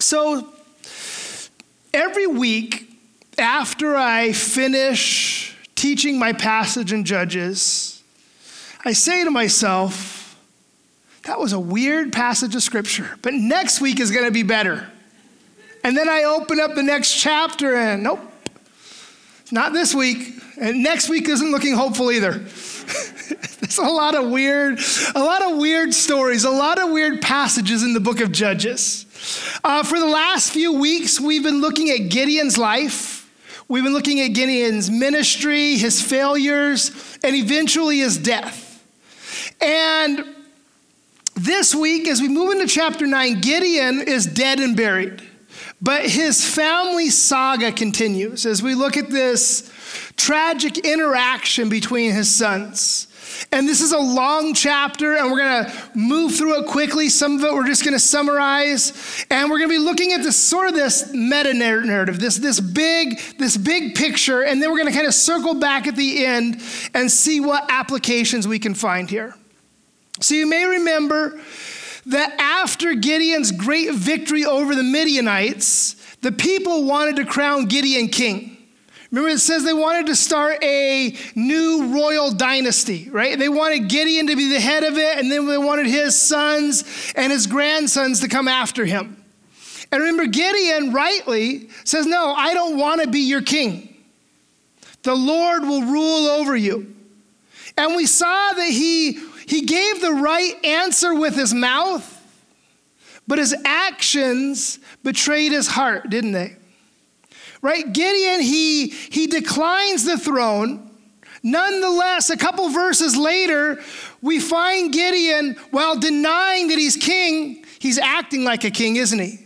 So every week after I finish teaching my passage in Judges, I say to myself, that was a weird passage of scripture, but next week is going to be better. And then I open up the next chapter and nope, not this week. And next week isn't looking hopeful either. There's a lot of weird, a lot of weird stories, a lot of weird passages in the book of Judges. Uh, for the last few weeks, we've been looking at Gideon's life. We've been looking at Gideon's ministry, his failures, and eventually his death. And this week, as we move into chapter 9, Gideon is dead and buried. But his family saga continues as we look at this tragic interaction between his sons. And this is a long chapter, and we're going to move through it quickly. Some of it we're just going to summarize, and we're going to be looking at this sort of this meta narrative, this this big this big picture, and then we're going to kind of circle back at the end and see what applications we can find here. So you may remember that after Gideon's great victory over the Midianites, the people wanted to crown Gideon king. Remember, it says they wanted to start a new royal dynasty, right? They wanted Gideon to be the head of it, and then they wanted his sons and his grandsons to come after him. And remember, Gideon rightly says, No, I don't want to be your king. The Lord will rule over you. And we saw that he, he gave the right answer with his mouth, but his actions betrayed his heart, didn't they? Right? Gideon, he, he declines the throne. Nonetheless, a couple verses later, we find Gideon, while denying that he's king, he's acting like a king, isn't he?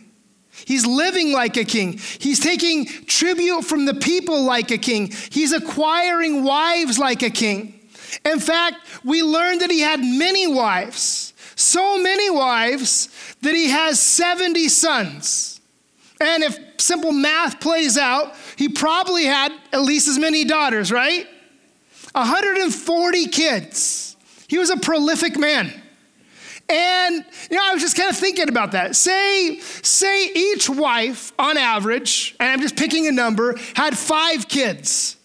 He's living like a king. He's taking tribute from the people like a king. He's acquiring wives like a king. In fact, we learned that he had many wives, so many wives that he has 70 sons. And if simple math plays out, he probably had at least as many daughters, right? 140 kids. He was a prolific man. And you know, I was just kind of thinking about that. Say, say each wife, on average, and I'm just picking a number, had five kids.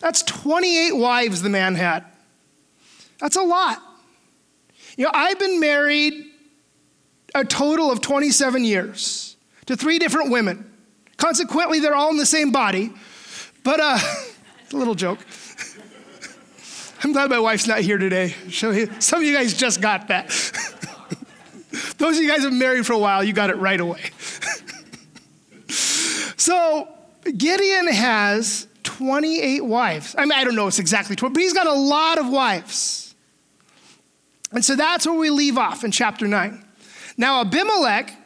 That's 28 wives the man had. That's a lot. You know, I've been married a total of 27 years to three different women. Consequently, they're all in the same body. But uh, it's a little joke. I'm glad my wife's not here today. Some of you guys just got that. Those of you guys have been married for a while, you got it right away. so Gideon has 28 wives. I mean, I don't know it's exactly 20, but he's got a lot of wives. And so that's where we leave off in chapter 9. Now, Abimelech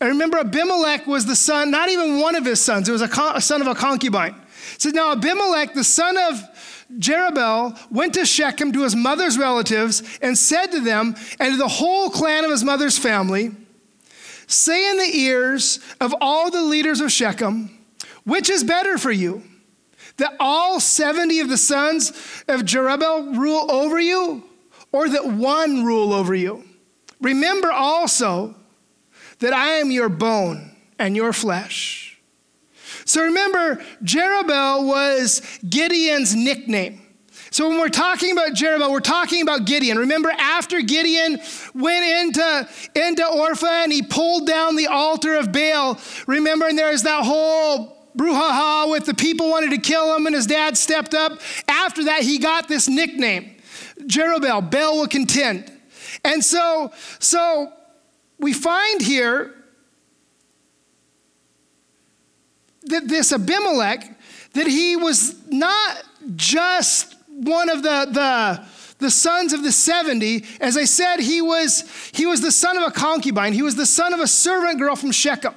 and remember, Abimelech was the son, not even one of his sons, it was a, con- a son of a concubine. It says, Now Abimelech, the son of Jerubbaal, went to Shechem to his mother's relatives and said to them and to the whole clan of his mother's family, Say in the ears of all the leaders of Shechem, which is better for you? That all 70 of the sons of Jerubbaal rule over you, or that one rule over you? Remember also that I am your bone and your flesh. So remember, Jerubbaal was Gideon's nickname. So when we're talking about Jerubbaal, we're talking about Gideon. Remember, after Gideon went into, into Orpha and he pulled down the altar of Baal, remember, and there's that whole brouhaha with the people wanted to kill him and his dad stepped up. After that, he got this nickname, Jerubbaal, Baal will contend. And so, so we find here that this Abimelech, that he was not just one of the, the, the sons of the 70. As I said, he was, he was the son of a concubine, he was the son of a servant girl from Shechem.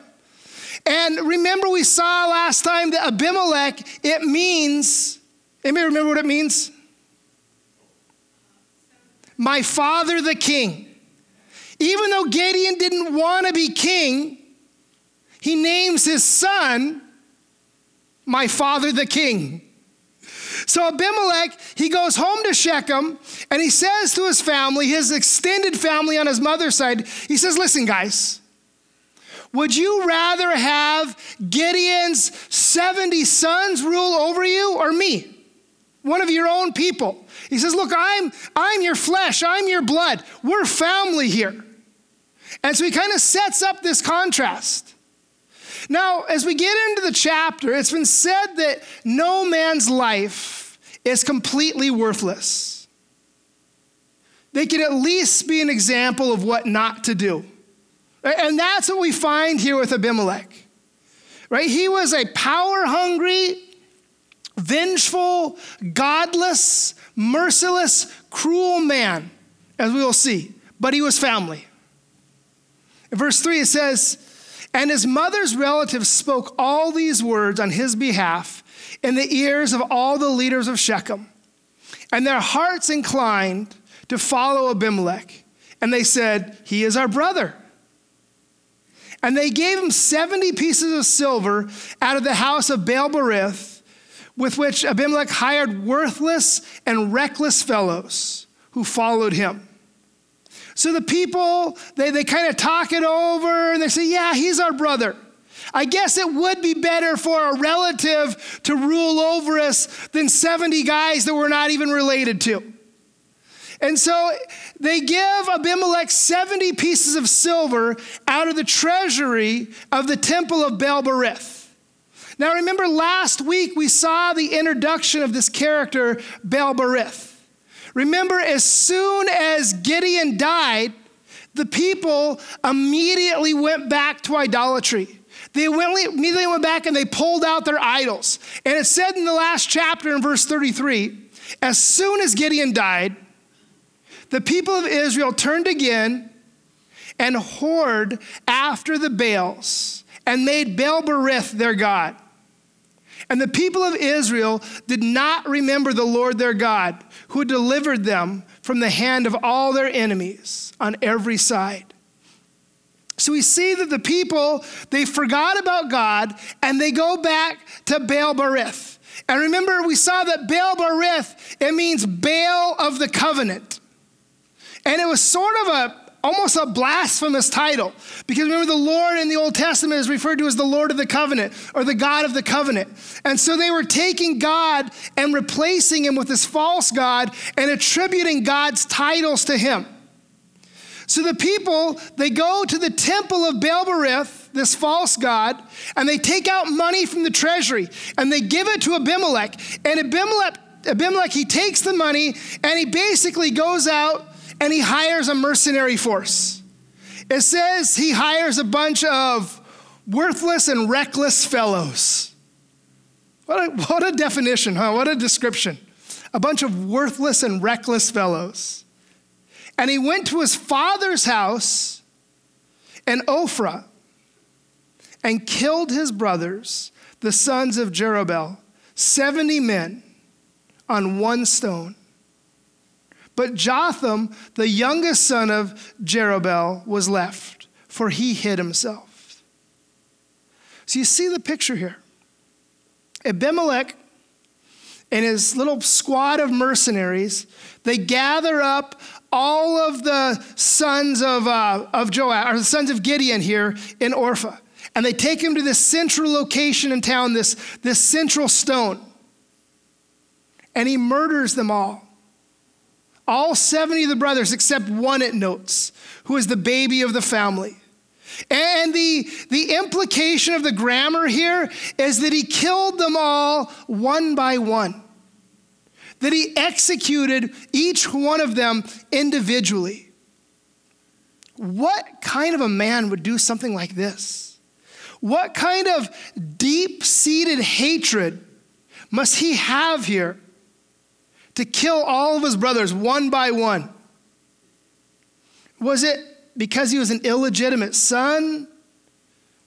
And remember, we saw last time that Abimelech, it means, anybody remember what it means? My father the king. Even though Gideon didn't want to be king, he names his son, My Father the King. So Abimelech, he goes home to Shechem and he says to his family, his extended family on his mother's side, he says, Listen, guys, Would you rather have Gideon's 70 sons rule over you or me? One of your own people. He says, Look, I'm, I'm your flesh, I'm your blood. We're family here. And so he kind of sets up this contrast. Now, as we get into the chapter, it's been said that no man's life is completely worthless. They can at least be an example of what not to do. And that's what we find here with Abimelech. Right? He was a power hungry, vengeful, godless, merciless, cruel man, as we will see. But he was family. In verse 3, it says, And his mother's relatives spoke all these words on his behalf in the ears of all the leaders of Shechem. And their hearts inclined to follow Abimelech. And they said, He is our brother. And they gave him 70 pieces of silver out of the house of Baal Berith, with which Abimelech hired worthless and reckless fellows who followed him. So the people, they, they kind of talk it over and they say, Yeah, he's our brother. I guess it would be better for a relative to rule over us than 70 guys that we're not even related to. And so they give Abimelech 70 pieces of silver out of the treasury of the temple of Baal Berith. Now, remember last week we saw the introduction of this character, Baal Berith. Remember, as soon as Gideon died, the people immediately went back to idolatry. They went, immediately went back and they pulled out their idols. And it said in the last chapter in verse 33 as soon as Gideon died, the people of Israel turned again and whored after the Baals and made Baal Berith their God. And the people of Israel did not remember the Lord their God, who delivered them from the hand of all their enemies on every side. So we see that the people, they forgot about God and they go back to Baal Berith. And remember, we saw that Baal Berith, it means Baal of the covenant. And it was sort of a almost a blasphemous title because remember the Lord in the Old Testament is referred to as the Lord of the covenant or the God of the covenant. And so they were taking God and replacing him with this false God and attributing God's titles to him. So the people, they go to the temple of Baal this false god, and they take out money from the treasury and they give it to Abimelech. And Abimelech, Abimelech, he takes the money and he basically goes out and he hires a mercenary force. It says he hires a bunch of worthless and reckless fellows. What a, what a definition, huh? What a description. A bunch of worthless and reckless fellows. And he went to his father's house in Ophrah and killed his brothers, the sons of Jerubbaal, 70 men on one stone. But Jotham, the youngest son of Jerubbaal, was left, for he hid himself. So you see the picture here. Abimelech and his little squad of mercenaries, they gather up all of the sons of, uh, of Joab, or the sons of Gideon here in Orpha. And they take him to this central location in town, this, this central stone. And he murders them all. All 70 of the brothers, except one it notes, who is the baby of the family. And the, the implication of the grammar here is that he killed them all one by one, that he executed each one of them individually. What kind of a man would do something like this? What kind of deep seated hatred must he have here to kill all of his brothers one by one? Was it because he was an illegitimate son?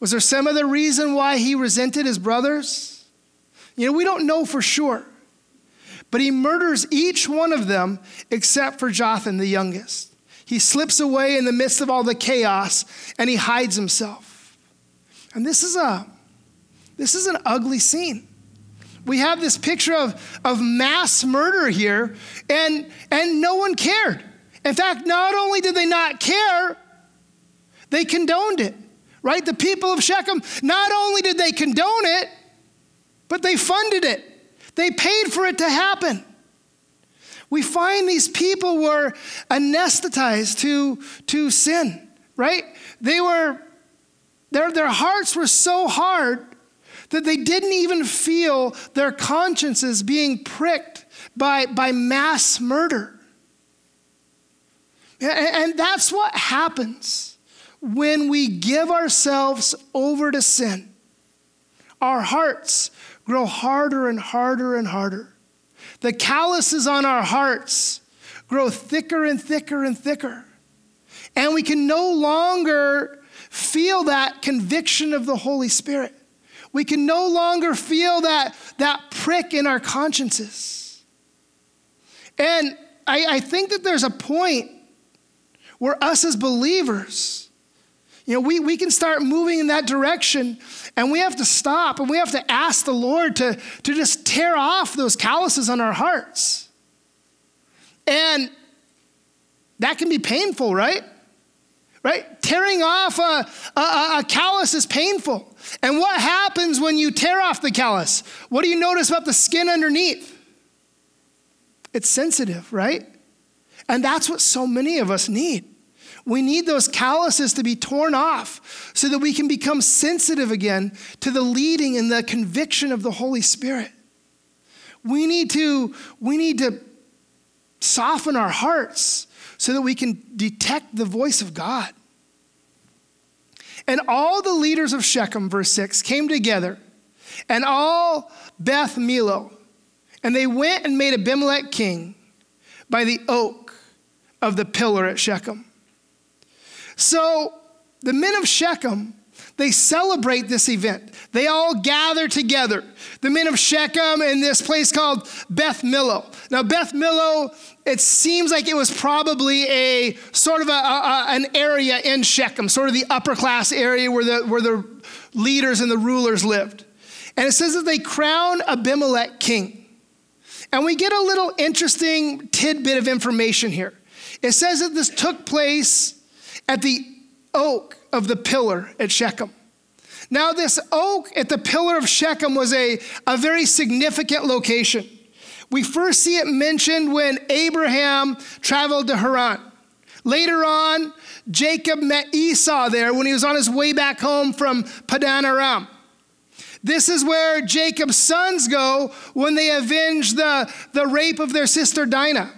Was there some other reason why he resented his brothers? You know, we don't know for sure. But he murders each one of them except for Jotham, the youngest. He slips away in the midst of all the chaos and he hides himself. And this is a this is an ugly scene we have this picture of, of mass murder here, and, and no one cared. In fact, not only did they not care, they condoned it. right? The people of Shechem, not only did they condone it, but they funded it, they paid for it to happen. We find these people were anesthetized to, to sin, right? They were, their, their hearts were so hard that they didn't even feel their consciences being pricked by, by mass murder. And that's what happens when we give ourselves over to sin. Our hearts grow harder and harder and harder. The calluses on our hearts grow thicker and thicker and thicker. And we can no longer feel that conviction of the Holy Spirit. We can no longer feel that, that prick in our consciences. And I, I think that there's a point where us as believers, you know, we, we can start moving in that direction and we have to stop and we have to ask the Lord to, to just tear off those calluses on our hearts. And that can be painful, right? Right? Tearing off a, a, a callus is painful. And what happens when you tear off the callus? What do you notice about the skin underneath? It's sensitive, right? And that's what so many of us need. We need those calluses to be torn off so that we can become sensitive again to the leading and the conviction of the Holy Spirit. We need to, we need to soften our hearts so that we can detect the voice of God. And all the leaders of Shechem, verse 6, came together, and all Beth Millo, and they went and made Abimelech king by the oak of the pillar at Shechem. So the men of Shechem, they celebrate this event. They all gather together. The men of Shechem in this place called Beth Millo. Now, Beth Millo, it seems like it was probably a sort of a, a, an area in Shechem, sort of the upper class area where the, where the leaders and the rulers lived. And it says that they crown Abimelech king. And we get a little interesting tidbit of information here. It says that this took place at the oak of the pillar at Shechem. Now, this oak at the pillar of Shechem was a, a very significant location. We first see it mentioned when Abraham traveled to Haran. Later on, Jacob met Esau there when he was on his way back home from Padan Aram. This is where Jacob's sons go when they avenge the, the rape of their sister Dinah.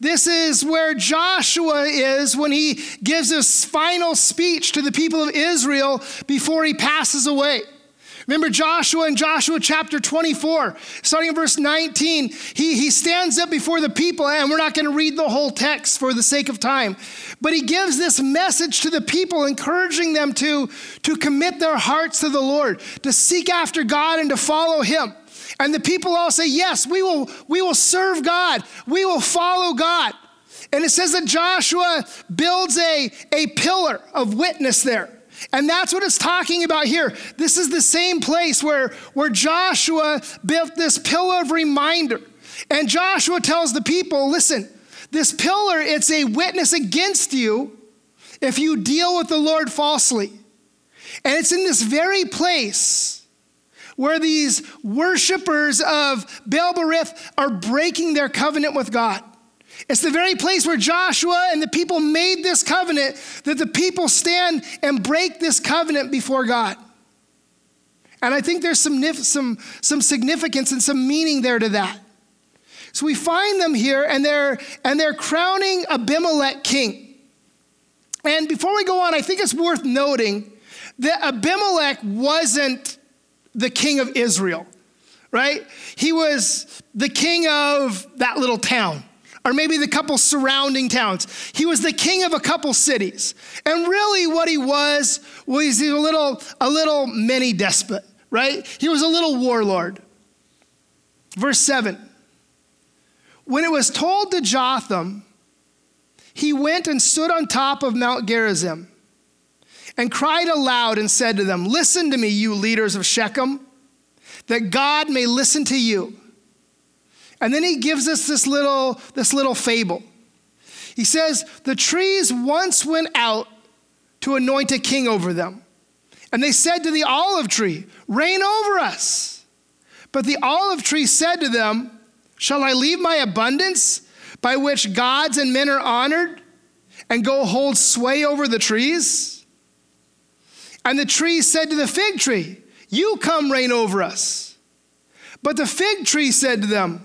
This is where Joshua is when he gives his final speech to the people of Israel before he passes away. Remember Joshua in Joshua chapter 24, starting in verse 19. He, he stands up before the people, and we're not going to read the whole text for the sake of time. But he gives this message to the people, encouraging them to, to commit their hearts to the Lord, to seek after God and to follow him. And the people all say, Yes, we will, we will serve God, we will follow God. And it says that Joshua builds a, a pillar of witness there. And that's what it's talking about here. This is the same place where, where Joshua built this pillar of reminder. And Joshua tells the people listen, this pillar, it's a witness against you if you deal with the Lord falsely. And it's in this very place where these worshipers of Baal Berith are breaking their covenant with God. It's the very place where Joshua and the people made this covenant that the people stand and break this covenant before God. And I think there's some, some, some significance and some meaning there to that. So we find them here and they're, and they're crowning Abimelech king. And before we go on, I think it's worth noting that Abimelech wasn't the king of Israel, right? He was the king of that little town, or maybe the couple surrounding towns. He was the king of a couple cities. And really, what he was was a little, a little mini despot, right? He was a little warlord. Verse 7 When it was told to Jotham, he went and stood on top of Mount Gerizim and cried aloud and said to them, Listen to me, you leaders of Shechem, that God may listen to you. And then he gives us this little, this little fable. He says, The trees once went out to anoint a king over them. And they said to the olive tree, Reign over us. But the olive tree said to them, Shall I leave my abundance by which gods and men are honored and go hold sway over the trees? And the tree said to the fig tree, You come reign over us. But the fig tree said to them,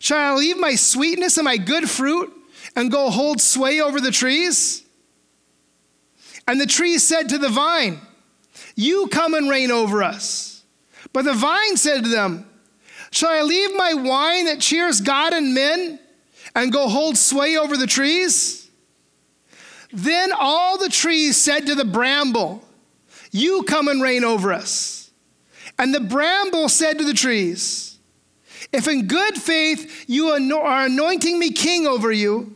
Shall I leave my sweetness and my good fruit and go hold sway over the trees? And the tree said to the vine, You come and reign over us. But the vine said to them, Shall I leave my wine that cheers God and men and go hold sway over the trees? Then all the trees said to the bramble, You come and reign over us. And the bramble said to the trees, If in good faith you are anointing me king over you,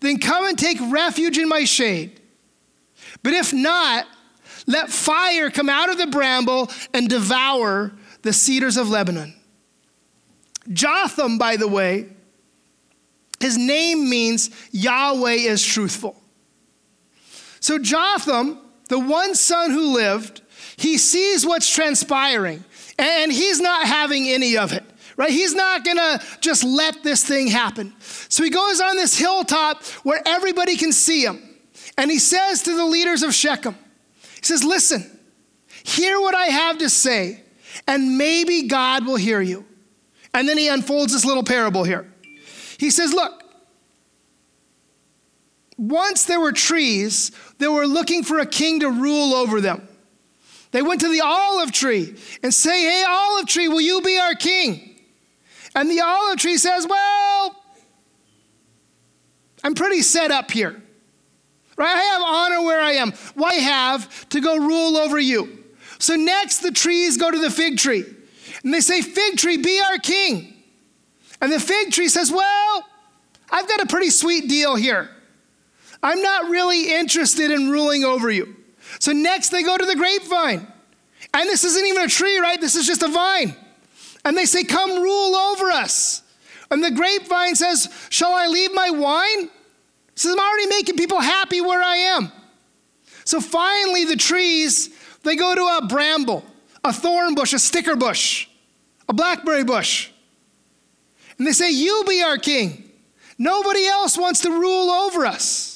then come and take refuge in my shade. But if not, let fire come out of the bramble and devour the cedars of Lebanon. Jotham, by the way, his name means Yahweh is truthful. So Jotham, the one son who lived, he sees what's transpiring and he's not having any of it, right? He's not gonna just let this thing happen. So he goes on this hilltop where everybody can see him and he says to the leaders of Shechem, he says, Listen, hear what I have to say, and maybe God will hear you. And then he unfolds this little parable here. He says, Look, once there were trees that were looking for a king to rule over them. They went to the olive tree and say, Hey, olive tree, will you be our king? And the olive tree says, Well, I'm pretty set up here. Right? I have honor where I am. Why have to go rule over you? So next, the trees go to the fig tree. And they say, Fig tree, be our king. And the fig tree says, Well, I've got a pretty sweet deal here. I'm not really interested in ruling over you. So next, they go to the grapevine. And this isn't even a tree, right? This is just a vine. And they say, Come rule over us. And the grapevine says, Shall I leave my wine? He says, I'm already making people happy where I am. So finally, the trees, they go to a bramble, a thorn bush, a sticker bush a blackberry bush. And they say, You be our king. Nobody else wants to rule over us.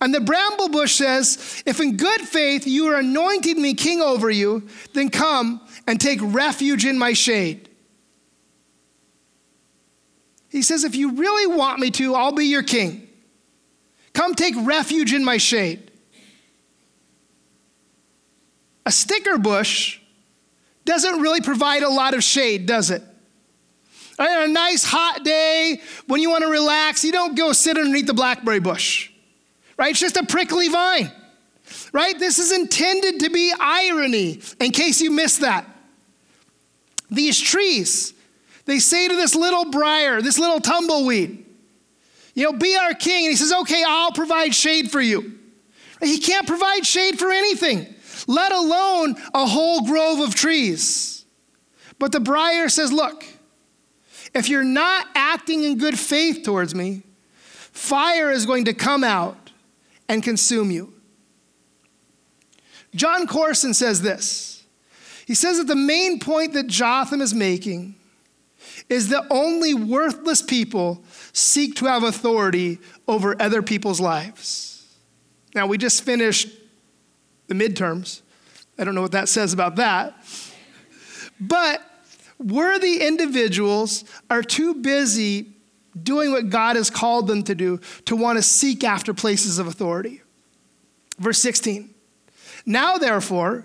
And the bramble bush says, If in good faith you are anointing me king over you, then come and take refuge in my shade. He says, If you really want me to, I'll be your king. Come take refuge in my shade. A sticker bush doesn't really provide a lot of shade, does it? On a nice hot day when you want to relax, you don't go sit underneath the blackberry bush, right? It's just a prickly vine, right? This is intended to be irony in case you missed that. These trees, they say to this little briar, this little tumbleweed, you know, be our king. And he says, okay, I'll provide shade for you. He can't provide shade for anything let alone a whole grove of trees. But the briar says, Look, if you're not acting in good faith towards me, fire is going to come out and consume you. Jon Courson says this. He says that the main point that Jotham is making is that only worthless people seek to have authority over other people's lives. Now, we just finished the midterms. I don't know what that says about that. But worthy individuals are too busy doing what God has called them to do to want to seek after places of authority. Verse 16. Now, therefore,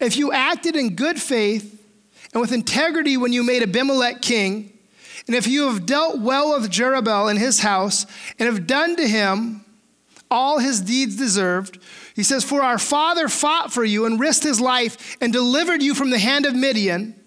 if you acted in good faith and with integrity when you made Abimelech king, and if you have dealt well with Jerubbaal and his house, and have done to him all his deeds deserved, he says, For our father fought for you and risked his life and delivered you from the hand of Midian.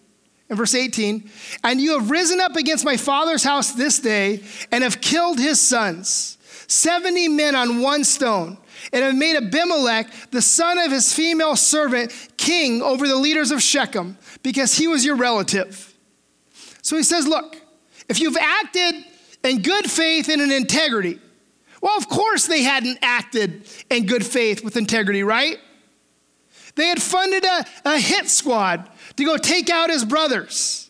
In verse 18, and you have risen up against my father's house this day and have killed his sons, 70 men on one stone, and have made Abimelech, the son of his female servant, king over the leaders of Shechem, because he was your relative. So he says, Look, if you've acted in good faith and in integrity, Well, of course they hadn't acted in good faith with integrity, right? They had funded a, a hit squad to go take out his brothers.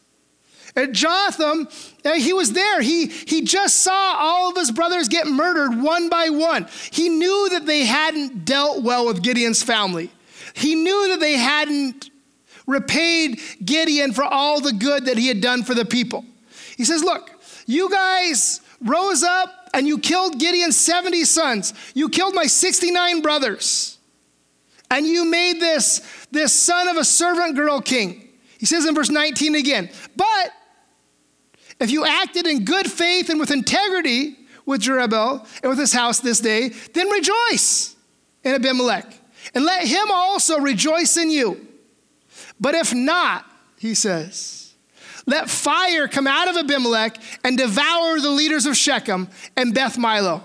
And Jotham, uh, he was there. He, he just saw all of his brothers get murdered one by one. He knew that they hadn't dealt well with Gideon's family. He knew that they hadn't repaid Gideon for all the good that he had done for the people. He says, Look, you guys rose up and you killed Gideon's 70 sons. You killed my 69 brothers. And you made this, this son of a servant girl king. He says in verse 19 again, But if you acted in good faith and with integrity with Jerubbaal and with his house this day, then rejoice in Abimelech and let him also rejoice in you. But if not, he says, let fire come out of Abimelech and devour the leaders of Shechem and Beth Millo.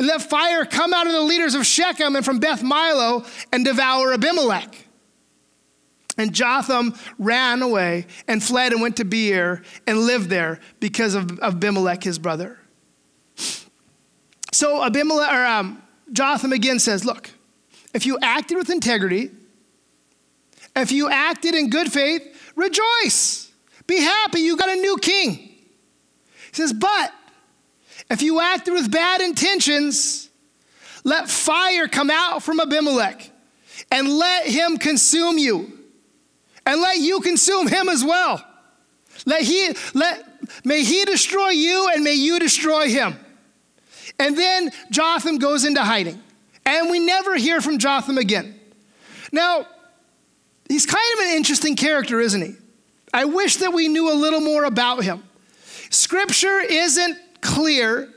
And let fire come out of the leaders of Shechem and from Beth Millo and devour Abimelech. And Jotham ran away and fled and went to Beer and lived there because of, Abimelech, his brother. So Abimelech, or um, Jotham again says, Look, if you acted with integrity, if you acted in good faith, rejoice. Be happy, you got a new king. He says, But if you acted with bad intentions, let fire come out from Abimelech and let him consume you and let you consume him as well. Let he, let, may he destroy you and may you destroy him. And then Jotham goes into hiding. And we never hear from Jotham again. Now, he's kind of an interesting character, isn't he? I wish that we knew a little more about him. Scripture isn't clear,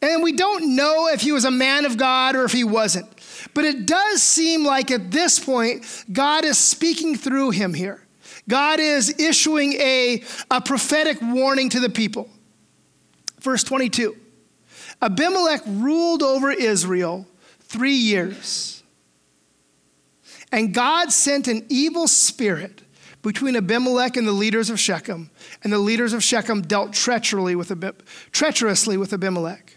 and we don't know if he was a man of God or if he wasn't. But it does seem like at this point, God is speaking through him here. God is issuing a, a prophetic warning to the people. Verse 22 Abimelech ruled over Israel three years. And God sent an evil spirit between Abimelech and the leaders of Shechem, and the leaders of Shechem dealt treacherously with, treacherously with Abimelech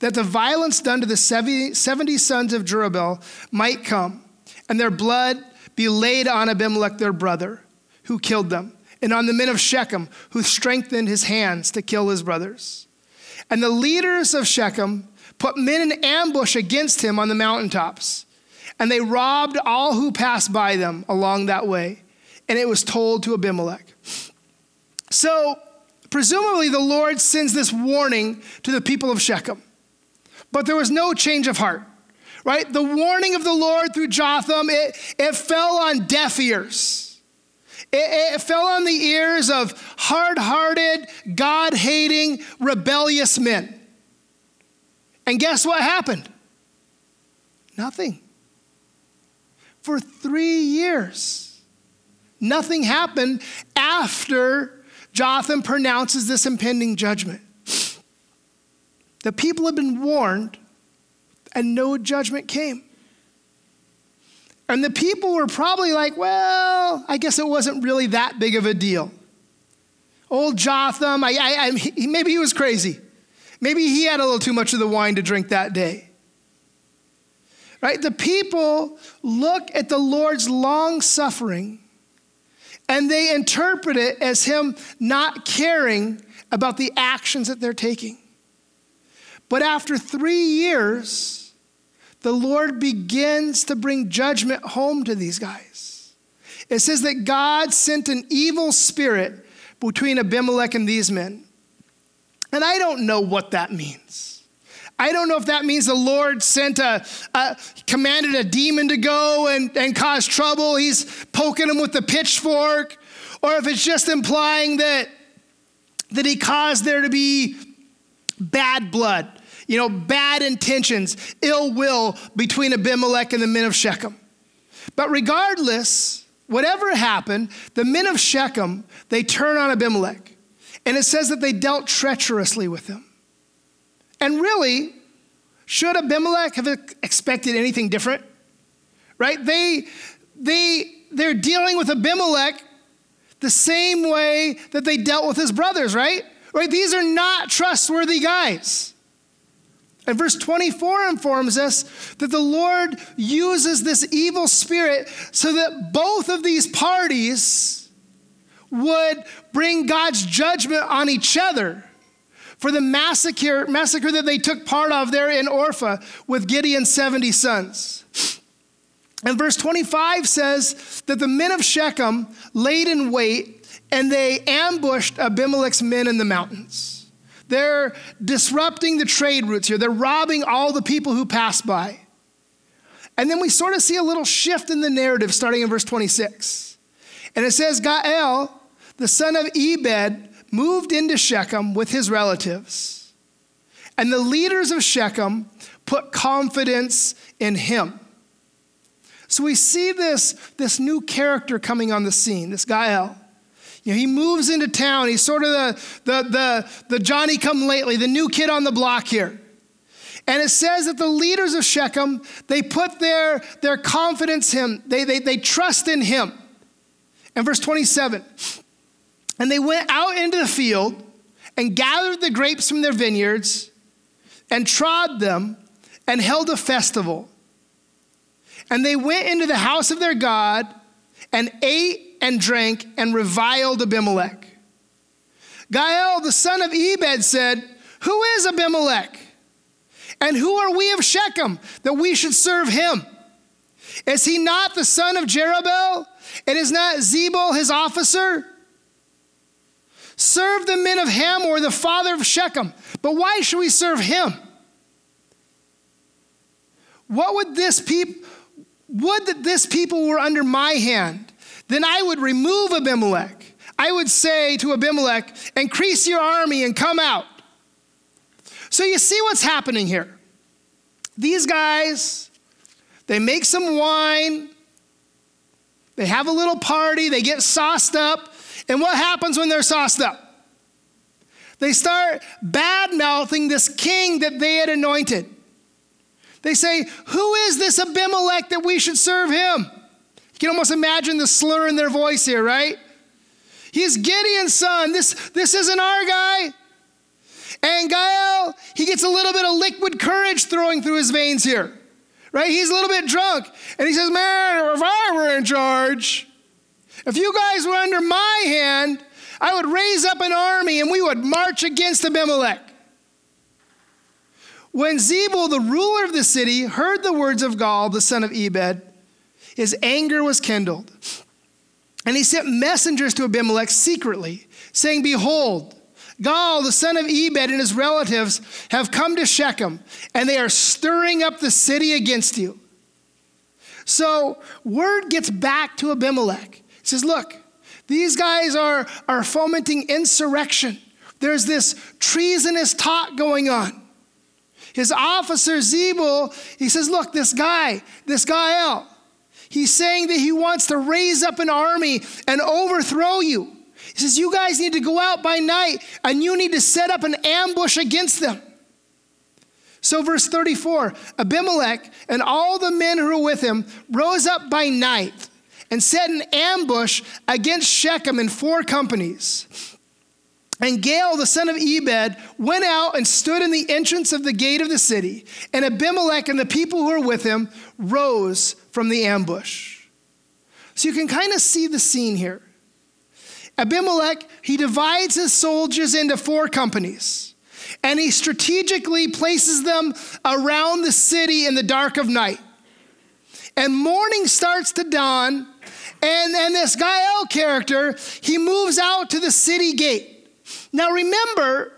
that the violence done to the 70 sons of Jerubbaal might come, and their blood be laid on Abimelech their brother, who killed them, and on the men of Shechem, who strengthened his hands to kill his brothers. And the leaders of Shechem put men in ambush against him on the mountaintops, and they robbed all who passed by them along that way. And it was told to Abimelech. So, presumably, the Lord sends this warning to the people of Shechem. But there was no change of heart, right? The warning of the Lord through Jotham, it, it fell on deaf ears. It, it fell on the ears of hard hearted, God hating, rebellious men. And guess what happened? Nothing. For three years, nothing happened after Jotham pronounces this impending judgment. The people had been warned, and no judgment came. And the people were probably like, well, I guess it wasn't really that big of a deal. Old Jotham, I, I, I, maybe he was crazy. Maybe he had a little too much of the wine to drink that day. Right? The people look at the Lord's long suffering and they interpret it as him not caring about the actions that they're taking. But after three years, the Lord begins to bring judgment home to these guys. It says that God sent an evil spirit between Abimelech and these men. And I don't know what that means. I don't know if that means the Lord sent a, a commanded a demon to go and, and cause trouble. He's poking him with the pitchfork, or if it's just implying that, that he caused there to be bad blood you know, bad intentions, ill will between Abimelech and the men of Shechem. But regardless, whatever happened, the men of Shechem, they turn on Abimelech. And it says that they dealt treacherously with him. And really, should Abimelech have expected anything different? Right? They, they, they're dealing with Abimelech the same way that they dealt with his brothers, right? Right? These are not trustworthy guys. And verse 24 informs us that the Lord uses this evil spirit so that both of these parties would bring God's judgment on each other for the massacre, massacre that they took part of there in Orpha with Gideon's 70 sons. And verse 25 says that the men of Shechem laid in wait and they ambushed Abimelech's men in the mountains. They're disrupting the trade routes here. They're robbing all the people who pass by. And then we sort of see a little shift in the narrative starting in verse 26. And it says, Gaal, the son of Ebed, moved into Shechem with his relatives. And the leaders of Shechem put confidence in him. So we see this, this new character coming on the scene, this Gaal. You know, he moves into town. He's sort of the, the, the, the Johnny come lately, the new kid on the block here. And it says that the leaders of Shechem, they put their, their confidence in him, they, they, they trust in him. And verse 27 And they went out into the field and gathered the grapes from their vineyards and trod them and held a festival. And they went into the house of their God and ate and drank and reviled Abimelech. Gaal, the son of Ebed, said, Who is Abimelech? And who are we of Shechem that we should serve him? Is he not the son of Jerubbaal? And is not Zebul his officer? Serve the men of Hamor, the father of Shechem. But why should we serve him? What would this people, would that this people were under my hand? Then I would remove Abimelech. I would say to Abimelech, increase your army and come out. So you see what's happening here. These guys, they make some wine, they have a little party, they get sauced up. And what happens when they're sauced up? They start bad mouthing this king that they had anointed. They say, Who is this Abimelech that we should serve him? You can almost imagine the slur in their voice here, right? He's Gideon's son. This, this isn't our guy. And Gaal, he gets a little bit of liquid courage throwing through his veins here, right? He's a little bit drunk. And he says, Man, if I were in charge, if you guys were under my hand, I would raise up an army and we would march against Abimelech. When Zebul, the ruler of the city, heard the words of Gaal, the son of Ebed, his anger was kindled. And he sent messengers to Abimelech secretly, saying, Behold, Gaal, the son of Ebed, and his relatives have come to Shechem, and they are stirring up the city against you. So word gets back to Abimelech. He says, Look, these guys are, are fomenting insurrection. There's this treasonous talk going on. His officer, Zebul, he says, Look, this guy, this Gaal, He's saying that he wants to raise up an army and overthrow you. He says, You guys need to go out by night and you need to set up an ambush against them. So, verse 34 Abimelech and all the men who were with him rose up by night and set an ambush against Shechem in four companies. And Gaal, the son of Ebed, went out and stood in the entrance of the gate of the city. And Abimelech and the people who were with him rose from the ambush. So you can kind of see the scene here. Abimelech, he divides his soldiers into four companies, and he strategically places them around the city in the dark of night. And morning starts to dawn, and, and this Gaal character, he moves out to the city gate. Now remember,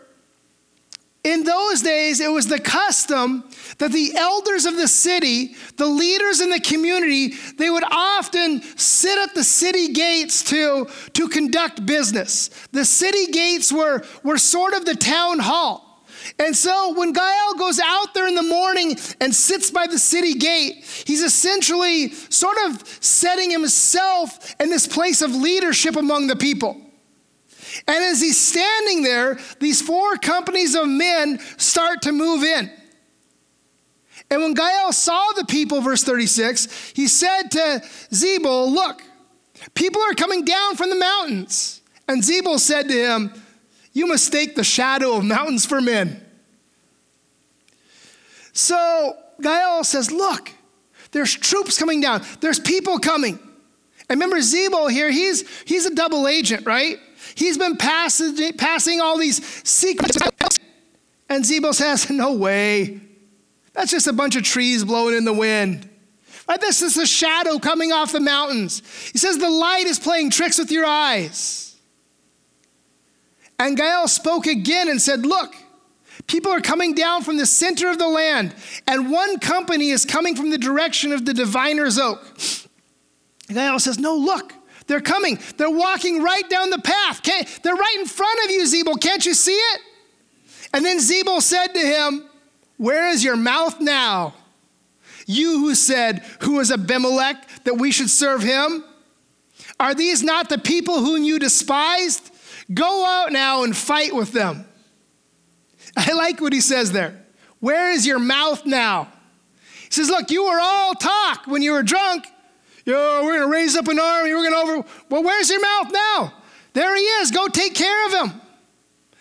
in those days, it was the custom that the elders of the city, the leaders in the community, they would often sit at the city gates to, to conduct business. The city gates were, were sort of the town hall. And so when Gaal goes out there in the morning and sits by the city gate, he's essentially sort of setting himself in this place of leadership among the people. And as he's standing there, these four companies of men start to move in. And when Gaal saw the people, verse 36, he said to Zebul, Look, people are coming down from the mountains. And Zebul said to him, You mistake the shadow of mountains for men. So Gaal says, Look, there's troops coming down, there's people coming. And remember, Zebul here, he's, he's a double agent, right? He's been passing, passing all these secrets. And Zebul says, No way. That's just a bunch of trees blowing in the wind. Right? This is a shadow coming off the mountains. He says, The light is playing tricks with your eyes. And Gaal spoke again and said, Look, people are coming down from the center of the land, and one company is coming from the direction of the diviner's oak. And Gaal says, No, look, they're coming. They're walking right down the path. Can't, they're right in front of you, Zebul. Can't you see it? And then Zebul said to him, Where is your mouth now? You who said, Who is Abimelech that we should serve him? Are these not the people whom you despised? Go out now and fight with them. I like what he says there. Where is your mouth now? He says, Look, you were all talk when you were drunk. Yo, we're going to raise up an army. We're going to over. Well, where's your mouth now? There he is. Go take care of him.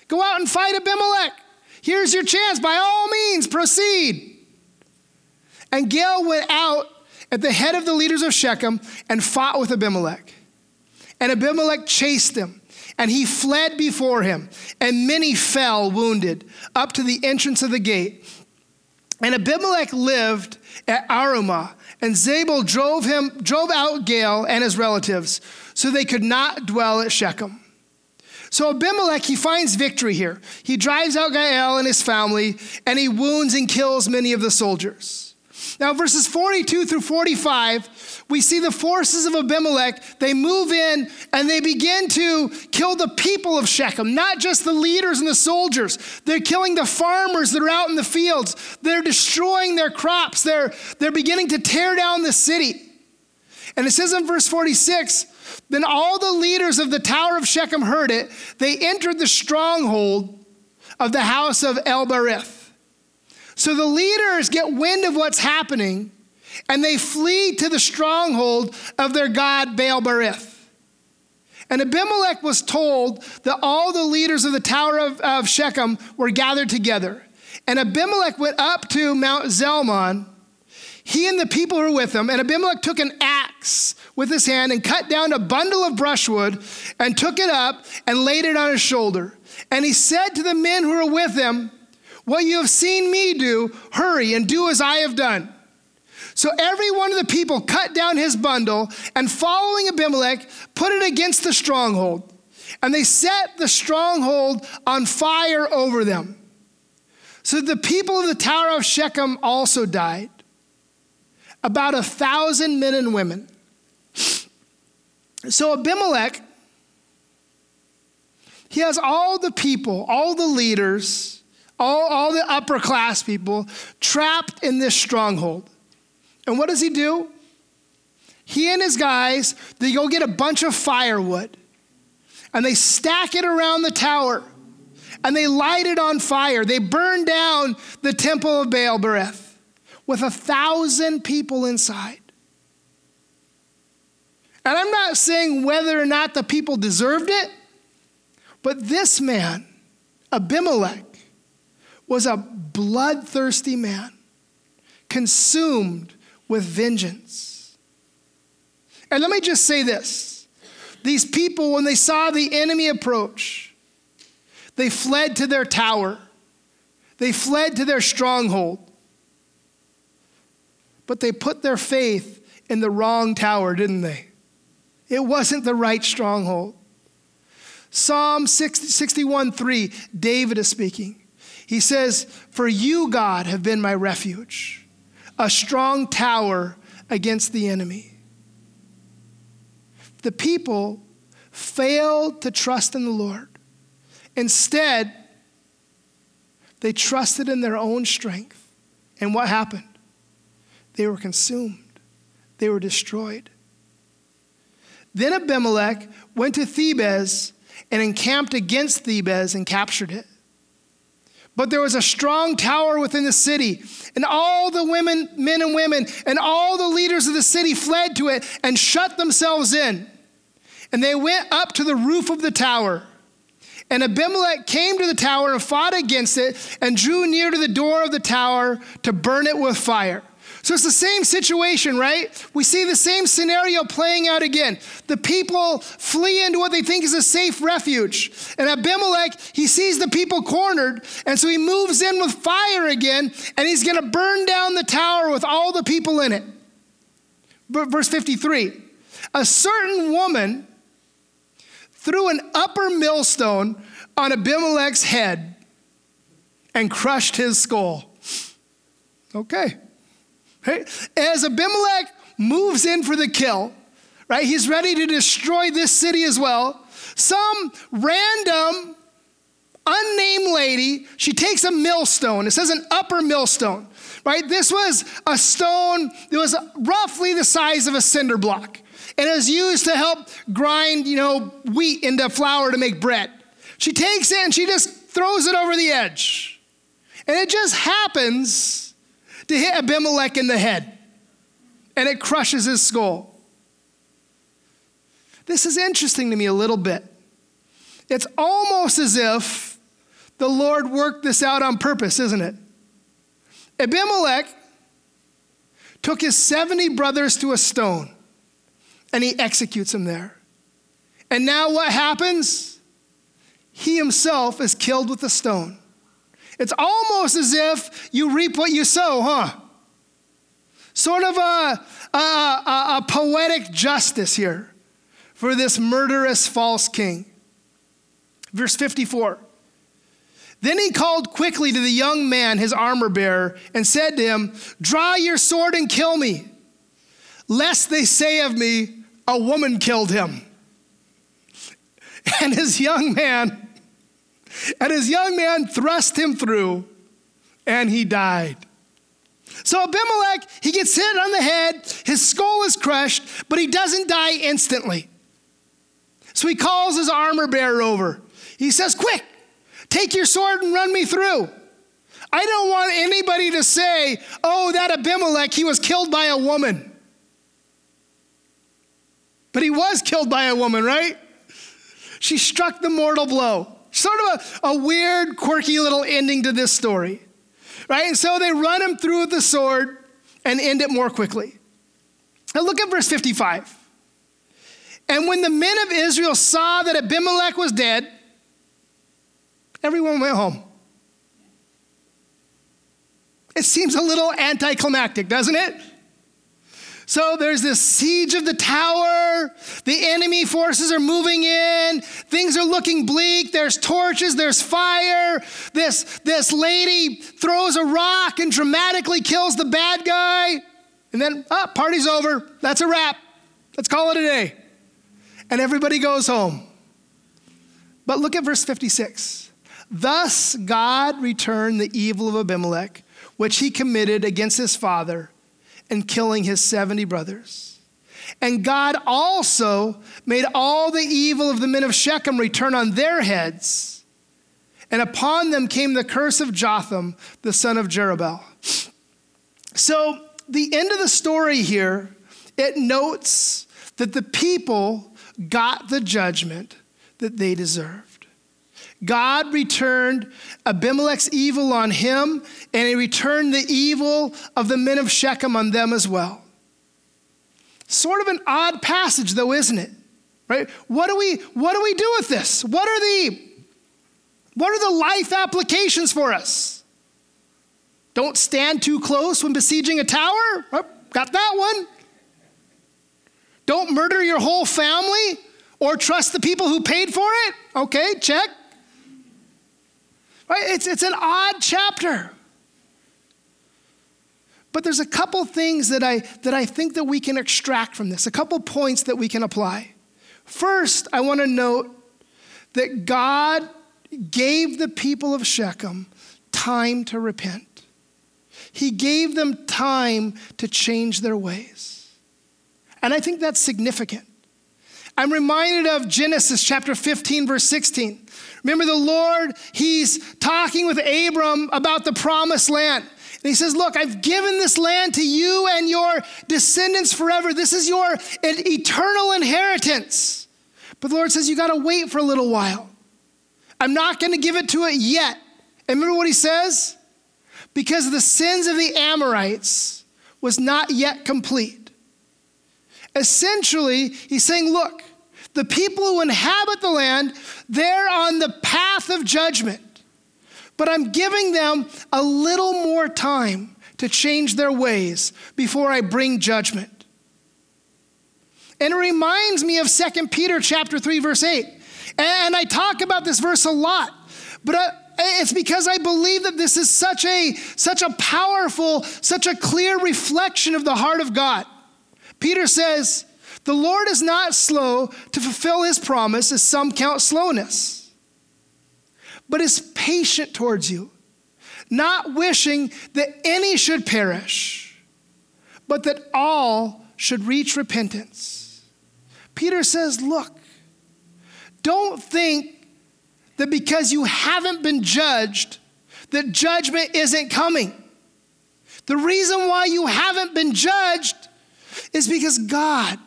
Go out and fight Abimelech. Here's your chance. By all means, proceed. And Gaal went out at the head of the leaders of Shechem and fought with Abimelech. And Abimelech chased him, and he fled before him, and many fell wounded up to the entrance of the gate. And Abimelech lived at Arumah, and Zebul drove him, drove out Gaal and his relatives, so they could not dwell at Shechem. So Abimelech, he finds victory here. He drives out Gaal and his family, and he wounds and kills many of the soldiers. Now, verses 42 through 45, we see the forces of Abimelech. They move in and they begin to kill the people of Shechem, not just the leaders and the soldiers. They're killing the farmers that are out in the fields. They're destroying their crops. They're, they're beginning to tear down the city. And it says in verse 46 Then all the leaders of the tower of Shechem heard it. They entered the stronghold of the house of El Berith. So the leaders get wind of what's happening and they flee to the stronghold of their god Baal Berith. And Abimelech was told that all the leaders of the tower of, of Shechem were gathered together. And Abimelech went up to Mount Zalmon, he and the people who were with him. And Abimelech took an axe with his hand and cut down a bundle of brushwood and took it up and laid it on his shoulder. And he said to the men who were with him, what you have seen me do, hurry and do as I have done. So every one of the people cut down his bundle and following Abimelech, put it against the stronghold. And they set the stronghold on fire over them. So the people of the Tower of Shechem also died. About a thousand men and women. So Abimelech, he has all the people, all the leaders, all, all the upper class people trapped in this stronghold. And what does he do? He and his guys, they go get a bunch of firewood and they stack it around the tower and they light it on fire. They burn down the temple of Baal Berith with a thousand people inside. And I'm not saying whether or not the people deserved it, but this man, Abimelech, was a bloodthirsty man, consumed with vengeance. And let me just say this these people, when they saw the enemy approach, they fled to their tower, they fled to their stronghold. But they put their faith in the wrong tower, didn't they? It wasn't the right stronghold. Psalm 61 3, David is speaking. He says, For you, God, have been my refuge, a strong tower against the enemy. The people failed to trust in the Lord. Instead, they trusted in their own strength. And what happened? They were consumed, they were destroyed. Then Abimelech went to Thebez and encamped against Thebez and captured it. But there was a strong tower within the city, and all the women, men and women, and all the leaders of the city fled to it and shut themselves in. And they went up to the roof of the tower. And Abimelech came to the tower and fought against it and drew near to the door of the tower to burn it with fire. So it's the same situation, right? We see the same scenario playing out again. The people flee into what they think is a safe refuge. And Abimelech, he sees the people cornered, and so he moves in with fire again, and he's going to burn down the tower with all the people in it. Verse 53 A certain woman threw an upper millstone on Abimelech's head and crushed his skull. Okay. Right? As Abimelech moves in for the kill, right? He's ready to destroy this city as well. Some random, unnamed lady, she takes a millstone. It says an upper millstone, right? This was a stone that was roughly the size of a cinder block. And it was used to help grind, you know, wheat into flour to make bread. She takes it and she just throws it over the edge. And it just happens to hit Abimelech in the head, and it crushes his skull. This is interesting to me a little bit. It's almost as if the Lord worked this out on purpose, isn't it? Abimelech took his 70 brothers to a stone and he executes them there. And now what happens? He himself is killed with a stone. It's almost as if you reap what you sow, huh? Sort of a, a, a, a poetic justice here for this murderous false king. Verse 54. Then he called quickly to the young man, his armor bearer, and said to him, Draw your sword and kill me, lest they say of me, A woman killed him. And his young man and his young man thrust him through, and he died. So Abimelech, he gets hit on the head, his skull is crushed, but he doesn't die instantly. So he calls his armor bearer over. He says, Quick, take your sword and run me through. I don't want anybody to say, Oh, that Abimelech, he was killed by a woman. But he was killed by a woman, right? She struck the mortal blow. Sort of a, a weird, quirky little ending to this story, right? And so they run him through with the sword and end it more quickly. Now look at verse 55. And when the men of Israel saw that Abimelech was dead, everyone went home. It seems a little anticlimactic, doesn't it? So there's this siege of the tower. The enemy forces are moving in. Things are looking bleak. There's torches, there's fire. This, this lady throws a rock and dramatically kills the bad guy. And then, ah, party's over. That's a wrap. Let's call it a day. And everybody goes home. But look at verse 56. Thus God returned the evil of Abimelech, which he committed against his father and killing his 70 brothers. And God also made all the evil of the men of Shechem return on their heads. And upon them came the curse of Jotham, the son of Jerubbaal. So, the end of the story here, it notes that the people got the judgment that they deserve. God returned Abimelech's evil on him, and he returned the evil of the men of Shechem on them as well. Sort of an odd passage, though, isn't it? Right? What do we what do we do with this? What are the what are the life applications for us? Don't stand too close when besieging a tower. Oh, got that one. Don't murder your whole family or trust the people who paid for it. Okay, check. Right? It's, it's an odd chapter. But there's a couple things that I, that I think that we can extract from this, a couple points that we can apply. First, I want to note that God gave the people of Shechem time to repent. He gave them time to change their ways. And I think that's significant. I'm reminded of Genesis chapter 15, verse 16. Remember, the Lord, He's talking with Abram about the promised land. And He says, Look, I've given this land to you and your descendants forever. This is your eternal inheritance. But the Lord says, You got to wait for a little while I'm not going to give it to it yet. And remember what he says? Because the sins of the Amorites was not yet complete. Essentially, he's saying, look, the people who inhabit the land, they're on the path of judgment. But I'm giving them a little more time to change their ways before I bring judgment. And it reminds me of 2 Peter chapter 3 verse 8. And I talk about this verse a lot. But uh, it's because I believe that this is such a such a powerful, such a clear reflection of the heart of God. Peter says, "The Lord is not slow to fulfill his promise, as some count slowness, but is patient towards you, not wishing that any should perish, but that all should reach repentance." Peter says, "Look, don't think that because you haven't been judged, that judgment isn't coming. The reason why you haven't been judged is because God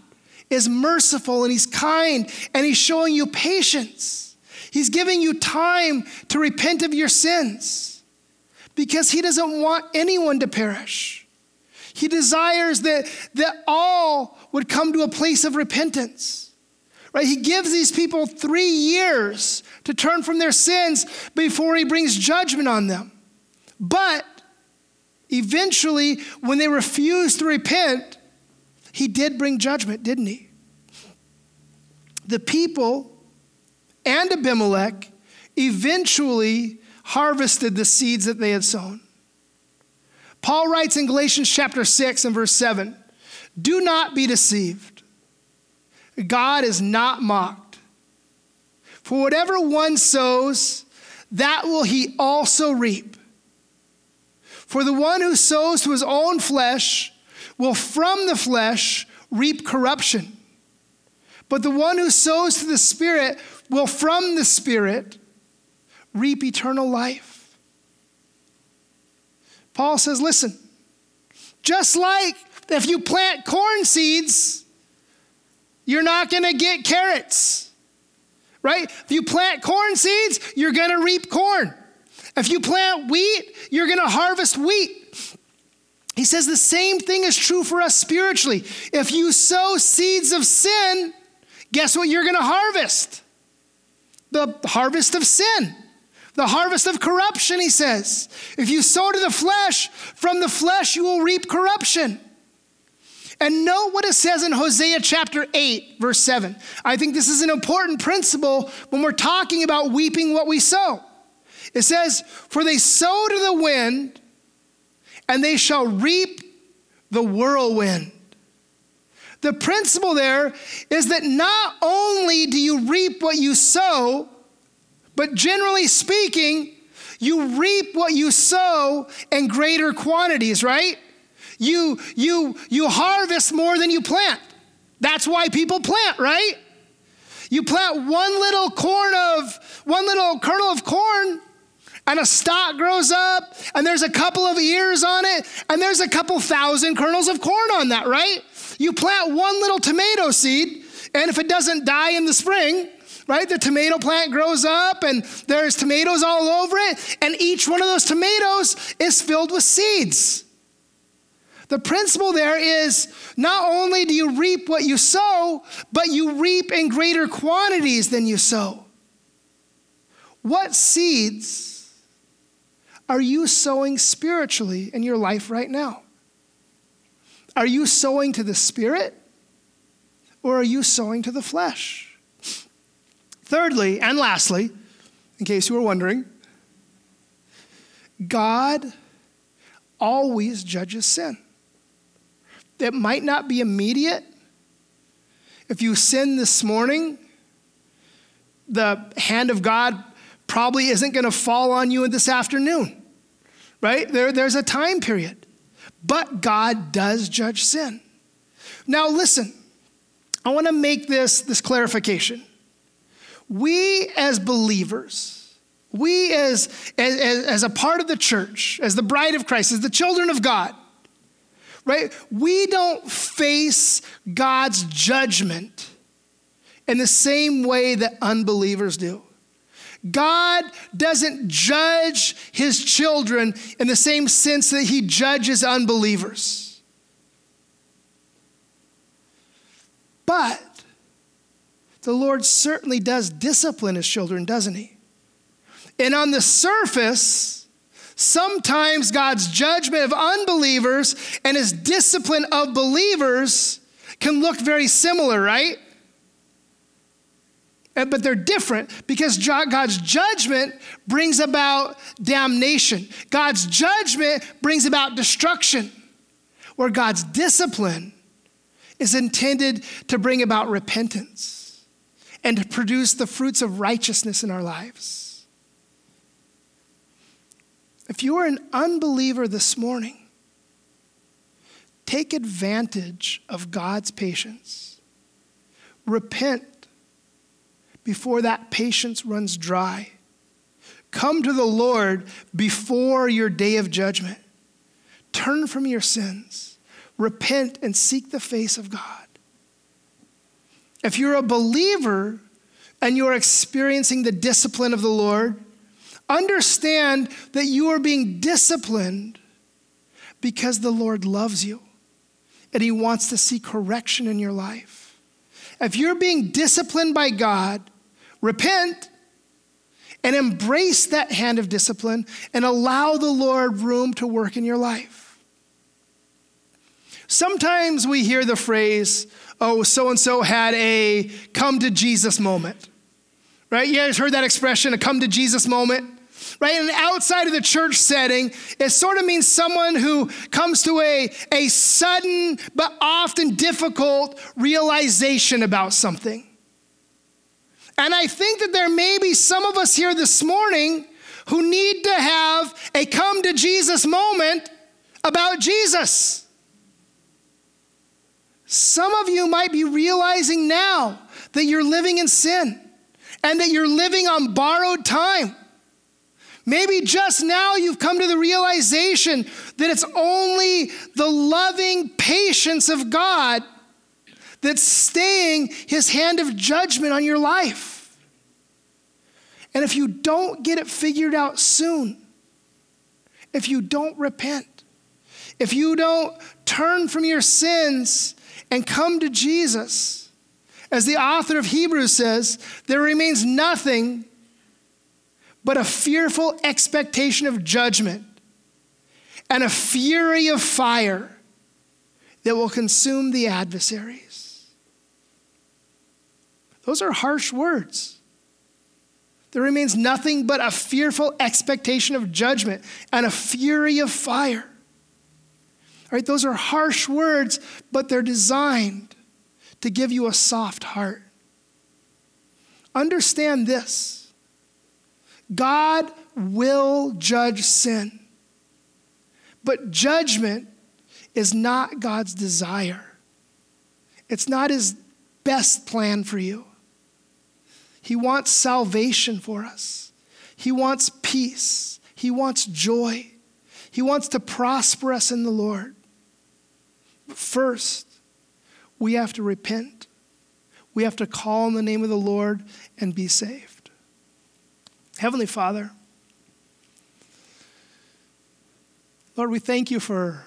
is merciful and He's kind and He's showing you patience. He's giving you time to repent of your sins because He doesn't want anyone to perish. He desires that, that all would come to a place of repentance. Right? He gives these people three years to turn from their sins before he brings judgment on them. But eventually, when they refuse to repent, he did bring judgment, didn't he? The people and Abimelech eventually harvested the seeds that they had sown. Paul writes in Galatians chapter 6 and verse 7 Do not be deceived. God is not mocked. For whatever one sows, that will he also reap. For the one who sows to his own flesh will from the flesh reap corruption. But the one who sows to the Spirit will from the Spirit reap eternal life. Paul says, listen, just like if you plant corn seeds, you're not going to get carrots, right? If you plant corn seeds, you're going to reap corn. If you plant wheat, you're going to harvest wheat. He says the same thing is true for us spiritually. If you sow seeds of sin, guess what you're going to harvest? The harvest of sin. The harvest of corruption, he says. If you sow to the flesh, from the flesh you will reap corruption. And note what it says in Hosea chapter 8, verse 7. I think this is an important principle when we're talking about weeping what we sow. It says, For they sow to the wind, and they shall reap the whirlwind. The principle there is that not only do you reap what you sow, but generally speaking, you reap what you sow in greater quantities, right? You, you, you harvest more than you plant. That's why people plant, right? You plant one little corn of, one little kernel of corn, and a stalk grows up, and there's a couple of ears on it, and there's a couple thousand kernels of corn on that, right? You plant one little tomato seed, and if it doesn't die in the spring, right, the tomato plant grows up, and there's tomatoes all over it, and each one of those tomatoes is filled with seeds. The principle there is not only do you reap what you sow, but you reap in greater quantities than you sow. What seeds are you sowing spiritually in your life right now? Are you sowing to the spirit or are you sowing to the flesh? Thirdly, and lastly, in case you were wondering, God always judges sin It might not be immediate. If you sin this morning, the hand of God probably isn't going to fall on you this afternoon, right? There, there's a time period. But God does judge sin. Now, listen, I want to make this, this clarification. We as believers, we as, as, as a part of the church, as the bride of Christ, as the children of God, right? We don't face God's judgment in the same way that unbelievers do. God doesn't judge his children in the same sense that he judges unbelievers. But the Lord certainly does discipline his children, doesn't he? And on the surface, sometimes God's judgment of unbelievers and his discipline of believers can look very similar, right? Uh, but they're different because God's judgment brings about damnation. God's judgment brings about destruction, where God's discipline is intended to bring about repentance and to produce the fruits of righteousness in our lives. If you are an unbeliever this morning, take advantage of God's patience. Repent before that patience runs dry. Come to the Lord before your day of judgment. Turn from your sins, repent, and seek the face of God. If you're a believer and you're experiencing the discipline of the Lord, understand that you are being disciplined because the Lord loves you and He wants to see correction in your life. If you're being disciplined by God, repent and embrace that hand of discipline and allow the Lord room to work in your life. Sometimes we hear the phrase, oh, so and so had a come to Jesus moment. Right? You guys heard that expression, a come to Jesus moment? Right? And outside of the church setting, it sort of means someone who comes to a, a sudden but often difficult realization about something. And I think that there may be some of us here this morning who need to have a come to Jesus moment about Jesus. Some of you might be realizing now that you're living in sin and that you're living on borrowed time. Maybe just now you've come to the realization that it's only the loving patience of God that's staying his hand of judgment on your life. And if you don't get it figured out soon, if you don't repent, if you don't turn from your sins and come to Jesus, as the author of Hebrews says, there remains nothing but a fearful expectation of judgment and a fury of fire that will consume the adversaries. Those are harsh words. There remains nothing but a fearful expectation of judgment and a fury of fire. All right, those are harsh words, but they're designed to give you a soft heart. Understand this God will judge sin, but judgment is not God's desire, it's not His best plan for you. He wants salvation for us. He wants peace. He wants joy. He wants to prosper us in the Lord. But first, we have to repent. We have to call on the name of the Lord and be saved. Heavenly Father, Lord, we thank you for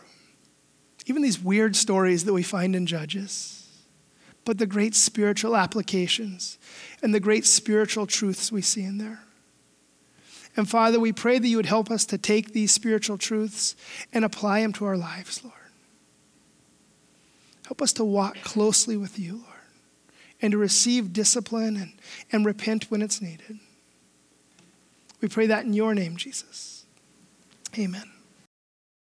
even these weird stories that we find in Judges but the great spiritual applications and the great spiritual truths we see in there. And Father, we pray that you would help us to take these spiritual truths and apply them to our lives, Lord. Help us to walk closely with you, Lord, and to receive discipline and, and repent when it's needed. We pray that in your name, Jesus. Amen.